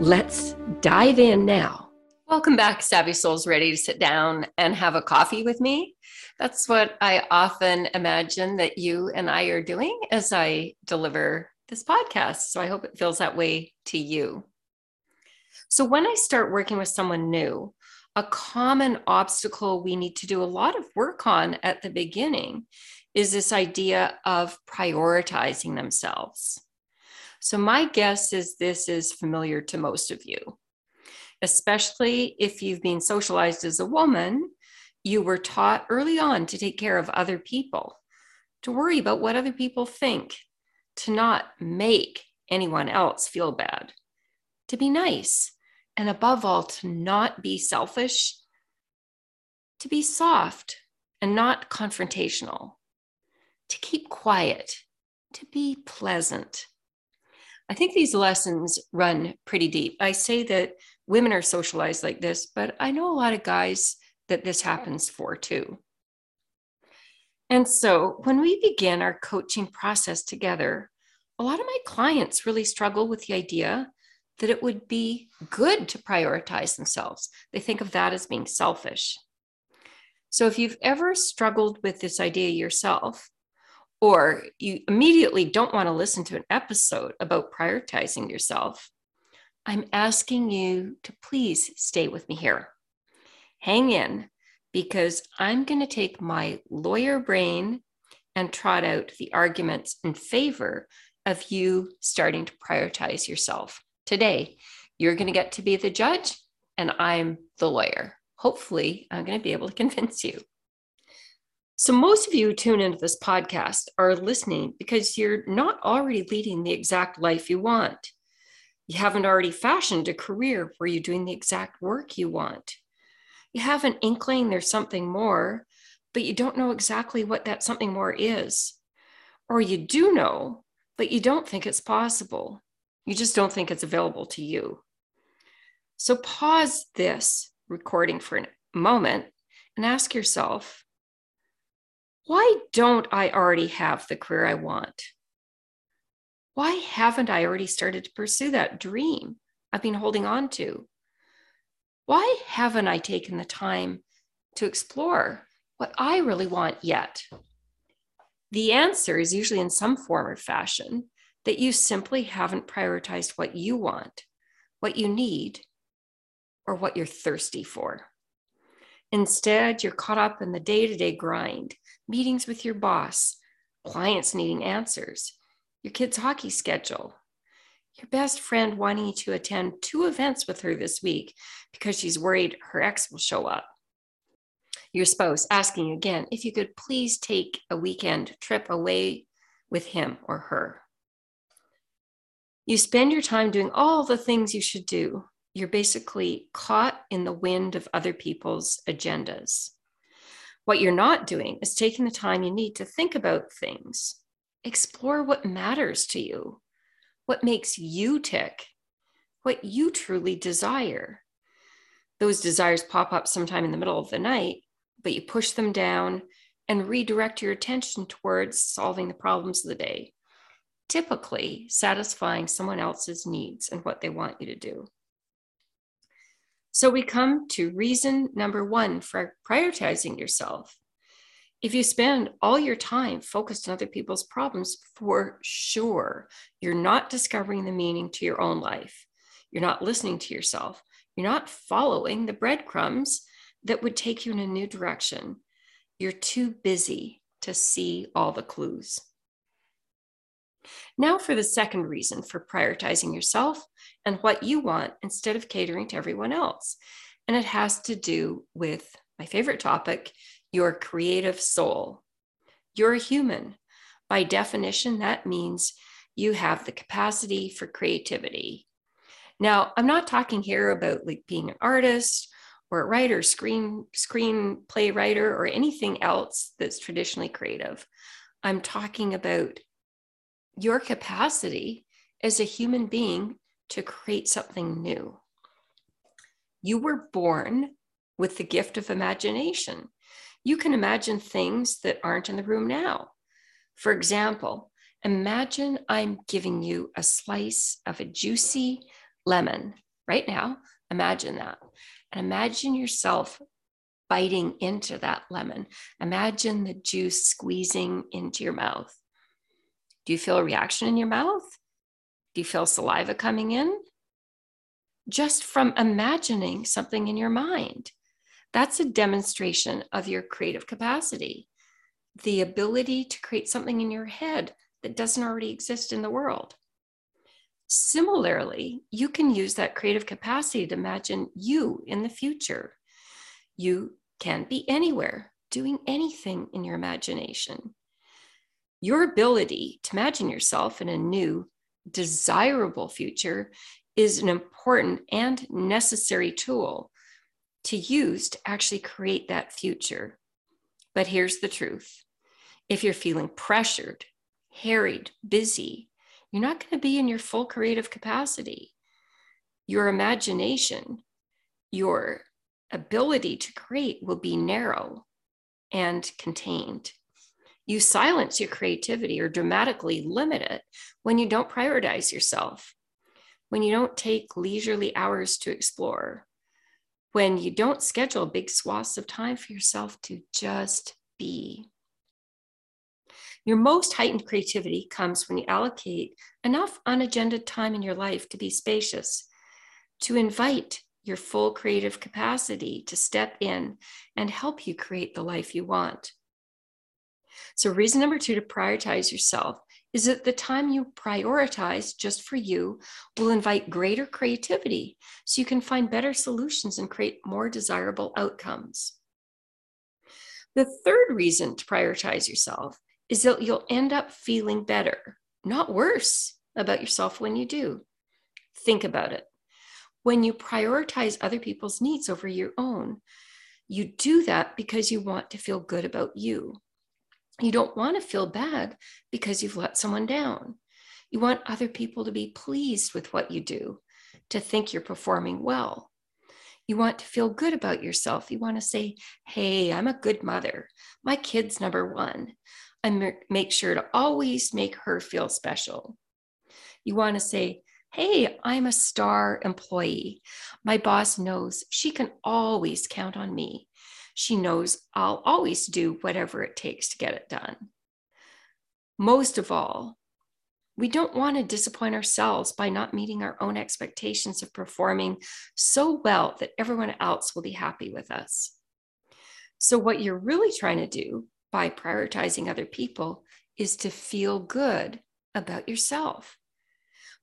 Let's dive in now. Welcome back, Savvy Souls. Ready to sit down and have a coffee with me? That's what I often imagine that you and I are doing as I deliver this podcast. So I hope it feels that way to you. So when I start working with someone new, a common obstacle we need to do a lot of work on at the beginning is this idea of prioritizing themselves. So, my guess is this is familiar to most of you, especially if you've been socialized as a woman. You were taught early on to take care of other people, to worry about what other people think, to not make anyone else feel bad, to be nice, and above all, to not be selfish, to be soft and not confrontational, to keep quiet, to be pleasant. I think these lessons run pretty deep. I say that women are socialized like this, but I know a lot of guys that this happens for too. And so when we begin our coaching process together, a lot of my clients really struggle with the idea that it would be good to prioritize themselves. They think of that as being selfish. So if you've ever struggled with this idea yourself, or you immediately don't want to listen to an episode about prioritizing yourself, I'm asking you to please stay with me here. Hang in because I'm going to take my lawyer brain and trot out the arguments in favor of you starting to prioritize yourself. Today, you're going to get to be the judge, and I'm the lawyer. Hopefully, I'm going to be able to convince you. So, most of you who tune into this podcast are listening because you're not already leading the exact life you want. You haven't already fashioned a career where you're doing the exact work you want. You have an inkling there's something more, but you don't know exactly what that something more is. Or you do know, but you don't think it's possible. You just don't think it's available to you. So pause this recording for a moment and ask yourself why don't I already have the career I want? Why haven't I already started to pursue that dream I've been holding on to? Why haven't I taken the time to explore what I really want yet? The answer is usually in some form or fashion that you simply haven't prioritized what you want, what you need, or what you're thirsty for. Instead, you're caught up in the day to day grind, meetings with your boss, clients needing answers, your kid's hockey schedule, your best friend wanting you to attend two events with her this week because she's worried her ex will show up. Your spouse asking again if you could please take a weekend trip away with him or her. You spend your time doing all the things you should do. You're basically caught in the wind of other people's agendas. What you're not doing is taking the time you need to think about things, explore what matters to you, what makes you tick, what you truly desire. Those desires pop up sometime in the middle of the night, but you push them down and redirect your attention towards solving the problems of the day typically satisfying someone else's needs and what they want you to do. So we come to reason number one for prioritizing yourself. If you spend all your time focused on other people's problems, for sure, you're not discovering the meaning to your own life. You're not listening to yourself. You're not following the breadcrumbs that would take you in a new direction. You're too busy to see all the clues. Now, for the second reason for prioritizing yourself and what you want instead of catering to everyone else. And it has to do with my favorite topic your creative soul. You're a human. By definition, that means you have the capacity for creativity. Now, I'm not talking here about like being an artist or a writer, screen screenplay writer, or anything else that's traditionally creative. I'm talking about your capacity as a human being to create something new. You were born with the gift of imagination. You can imagine things that aren't in the room now. For example, imagine I'm giving you a slice of a juicy lemon right now. Imagine that. And imagine yourself biting into that lemon. Imagine the juice squeezing into your mouth. Do you feel a reaction in your mouth? Do you feel saliva coming in? Just from imagining something in your mind. That's a demonstration of your creative capacity, the ability to create something in your head that doesn't already exist in the world. Similarly, you can use that creative capacity to imagine you in the future. You can be anywhere, doing anything in your imagination. Your ability to imagine yourself in a new, desirable future is an important and necessary tool to use to actually create that future. But here's the truth if you're feeling pressured, harried, busy, you're not going to be in your full creative capacity. Your imagination, your ability to create will be narrow and contained. You silence your creativity or dramatically limit it when you don't prioritize yourself, when you don't take leisurely hours to explore, when you don't schedule big swaths of time for yourself to just be. Your most heightened creativity comes when you allocate enough unagendaed time in your life to be spacious, to invite your full creative capacity to step in and help you create the life you want. So, reason number two to prioritize yourself is that the time you prioritize just for you will invite greater creativity so you can find better solutions and create more desirable outcomes. The third reason to prioritize yourself is that you'll end up feeling better, not worse about yourself when you do. Think about it. When you prioritize other people's needs over your own, you do that because you want to feel good about you. You don't want to feel bad because you've let someone down. You want other people to be pleased with what you do, to think you're performing well. You want to feel good about yourself. You want to say, Hey, I'm a good mother. My kid's number one I make sure to always make her feel special. You want to say, Hey, I'm a star employee. My boss knows she can always count on me. She knows I'll always do whatever it takes to get it done. Most of all, we don't want to disappoint ourselves by not meeting our own expectations of performing so well that everyone else will be happy with us. So, what you're really trying to do by prioritizing other people is to feel good about yourself.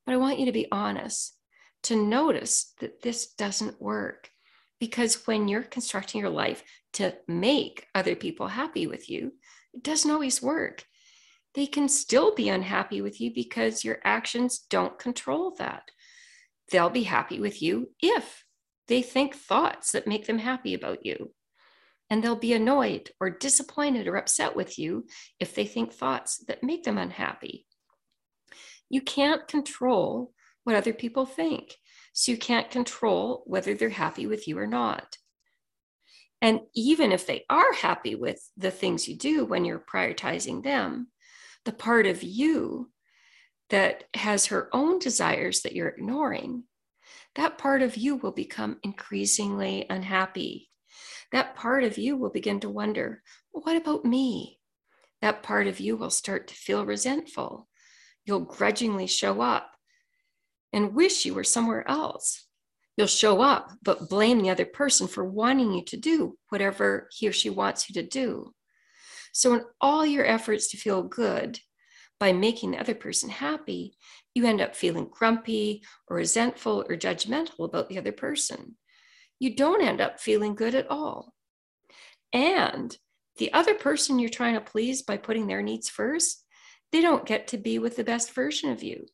But I want you to be honest, to notice that this doesn't work. Because when you're constructing your life to make other people happy with you, it doesn't always work. They can still be unhappy with you because your actions don't control that. They'll be happy with you if they think thoughts that make them happy about you and they'll be annoyed or disappointed or upset with you if they think thoughts that make them unhappy. You can't control what other people think, so you can't control whether they're happy with you or not. And even if they are happy with the things you do when you're prioritizing them, the part of you that has her own desires that you're ignoring, that part of you will become increasingly unhappy that part of you will begin to wonder, what about me? That part of you will start to feel resentful. You'll grudgingly show up and wish you were somewhere else. You'll show up, but blame the other person for wanting you to do whatever he or she wants you to do. So, in all your efforts to feel good by making the other person happy, you end up feeling grumpy or resentful or judgmental about the other person you don't end up feeling good at all. And the other person you're trying to please by putting their needs first, they don't get to be with the best version of you.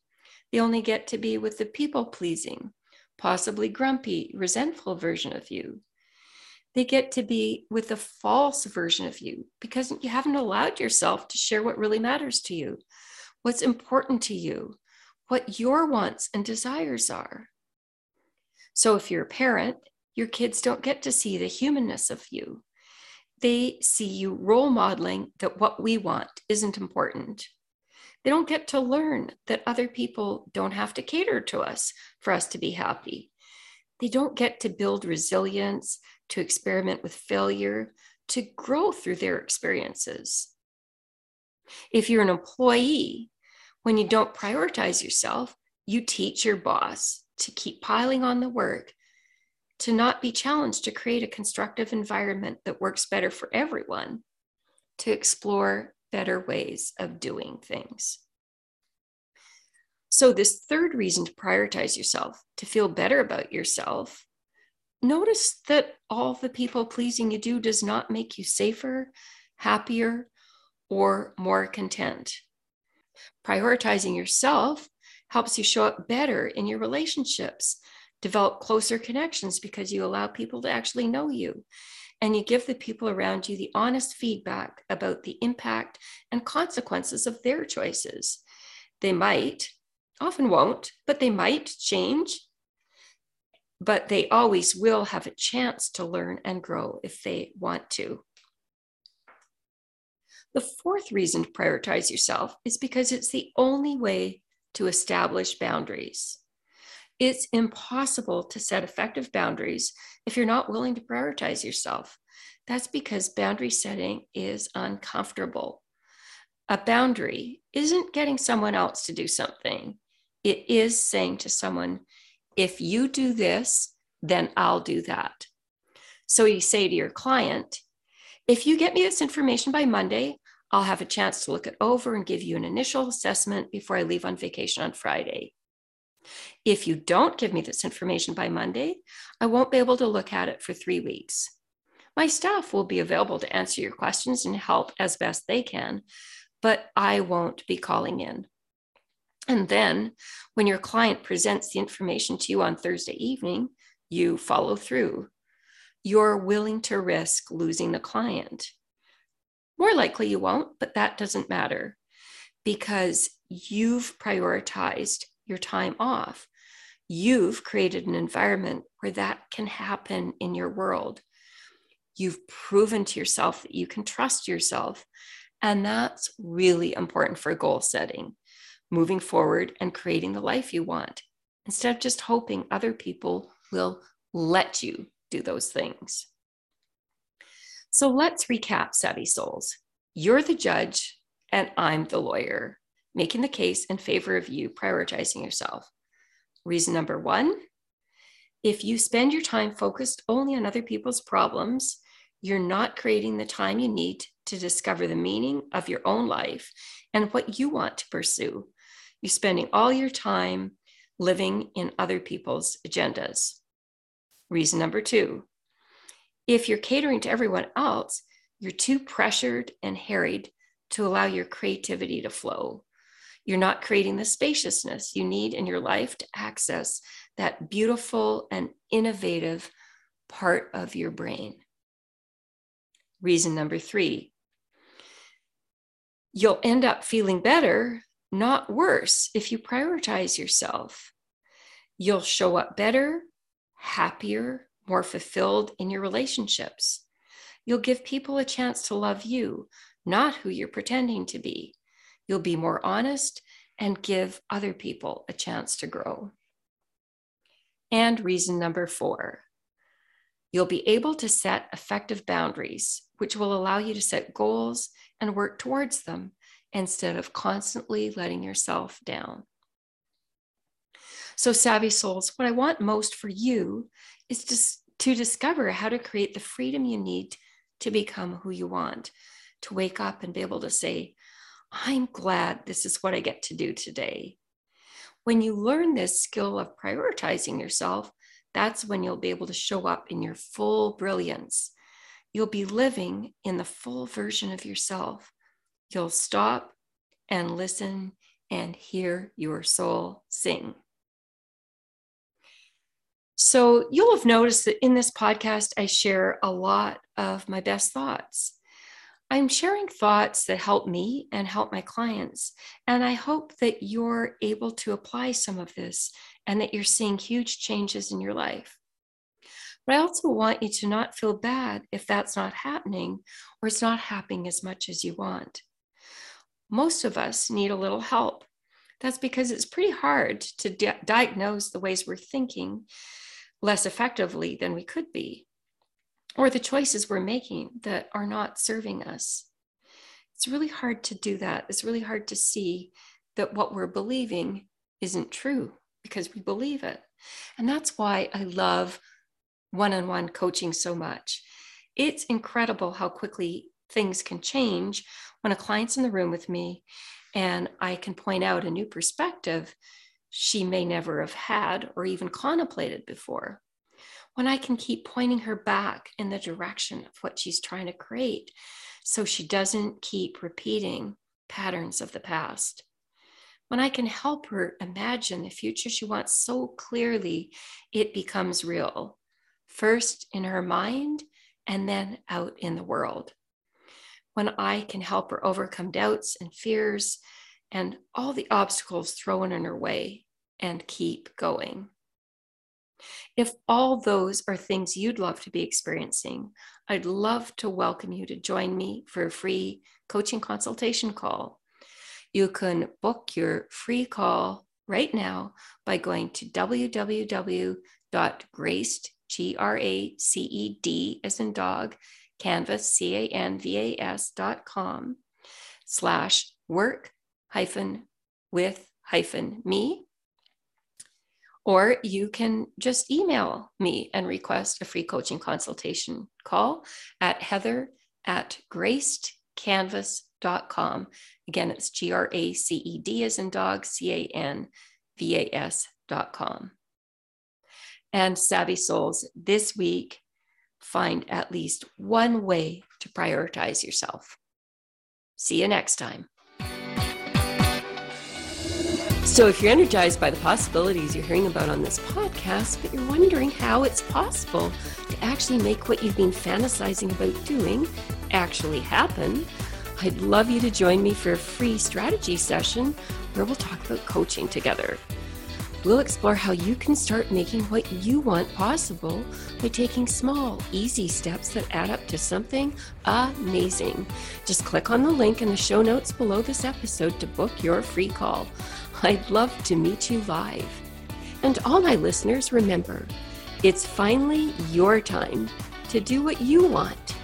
They only get to be with the people pleasing, possibly grumpy, resentful version of you. They get to be with the false version of you because you haven't allowed yourself to share what really matters to you, what's important to you, what your wants and desires are. So if you're a parent, your kids don't get to see the humanness of you. They see you role modeling that what we want isn't important. They don't get to learn that other people don't have to cater to us for us to be happy. They don't get to build resilience, to experiment with failure, to grow through their experiences. If you're an employee, when you don't prioritize yourself, you teach your boss to keep piling on the work, to not be challenged to create a constructive environment that works better for everyone, to explore better ways of doing things. So, this third reason to prioritize yourself, to feel better about yourself, notice that all the people pleasing you do does not make you safer, happier, or more content. Prioritizing yourself helps you show up better in your relationships, develop closer connections because you allow people to actually know you. And you give the people around you the honest feedback about the impact and consequences of their choices. They might, often won't, but they might change. But they always will have a chance to learn and grow if they want to. The fourth reason to prioritize yourself is because it's the only way to establish boundaries. It's impossible to set effective boundaries if you're not willing to prioritize yourself. That's because boundary setting is uncomfortable. A boundary isn't getting someone else to do something, it is saying to someone, if you do this, then I'll do that. So you say to your client, if you get me this information by Monday, I'll have a chance to look it over and give you an initial assessment before I leave on vacation on Friday. If you don't give me this information by Monday, I won't be able to look at it for three weeks. My staff will be available to answer your questions and help as best they can, but I won't be calling in. And then, when your client presents the information to you on Thursday evening, you follow through. You're willing to risk losing the client. More likely you won't, but that doesn't matter because you've prioritized your time off. You've created an environment where that can happen in your world. You've proven to yourself that you can trust yourself. And that's really important for goal setting, moving forward and creating the life you want instead of just hoping other people will let you do those things. So let's recap, Savvy Souls. You're the judge, and I'm the lawyer, making the case in favor of you prioritizing yourself. Reason number one if you spend your time focused only on other people's problems, you're not creating the time you need to discover the meaning of your own life and what you want to pursue. You're spending all your time living in other people's agendas. Reason number two if you're catering to everyone else, you're too pressured and harried to allow your creativity to flow. You're not creating the spaciousness you need in your life to access that beautiful and innovative part of your brain. Reason number three you'll end up feeling better, not worse, if you prioritize yourself. You'll show up better, happier, more fulfilled in your relationships. You'll give people a chance to love you, not who you're pretending to be. You'll be more honest and give other people a chance to grow. And reason number four, you'll be able to set effective boundaries, which will allow you to set goals and work towards them instead of constantly letting yourself down. So, Savvy Souls, what I want most for you is just to discover how to create the freedom you need to become who you want, to wake up and be able to say, I'm glad this is what I get to do today. When you learn this skill of prioritizing yourself, that's when you'll be able to show up in your full brilliance. You'll be living in the full version of yourself. You'll stop and listen and hear your soul sing. So, you'll have noticed that in this podcast, I share a lot of my best thoughts. I'm sharing thoughts that help me and help my clients. And I hope that you're able to apply some of this and that you're seeing huge changes in your life. But I also want you to not feel bad if that's not happening or it's not happening as much as you want. Most of us need a little help. That's because it's pretty hard to di- diagnose the ways we're thinking less effectively than we could be or the choices we're making that are not serving us. It's really hard to do that. It's really hard to see that what we're believing isn't true because we believe it. And that's why I love one on one coaching so much. It's incredible how quickly things can change when a client's in the room with me and I can point out a new perspective she may never have had or even contemplated before when I can keep pointing her back in the direction of what she's trying to create so she doesn't keep repeating patterns of the past. When I can help her imagine the future she wants so clearly, it becomes real, first in her mind and then out in the world. When I can help her overcome doubts and fears and all the obstacles thrown in her way and keep going. If all those are things you'd love to be experiencing, I'd love to welcome you to join me for a free coaching consultation call. You can book your free call right now by going to www.graced, G-R-A-C-E-D as in dog, canvas, C-A-N-V-A-S dot com slash work hyphen with hyphen me or you can just email me and request a free coaching consultation call at heather at gracedcanvas.com. Again, it's G R A C E D as in dog, C A N V A S.com. And Savvy Souls, this week, find at least one way to prioritize yourself. See you next time. So, if you're energized by the possibilities you're hearing about on this podcast, but you're wondering how it's possible to actually make what you've been fantasizing about doing actually happen, I'd love you to join me for a free strategy session where we'll talk about coaching together. We'll explore how you can start making what you want possible by taking small, easy steps that add up to something amazing. Just click on the link in the show notes below this episode to book your free call. I'd love to meet you live. And all my listeners, remember, it's finally your time to do what you want.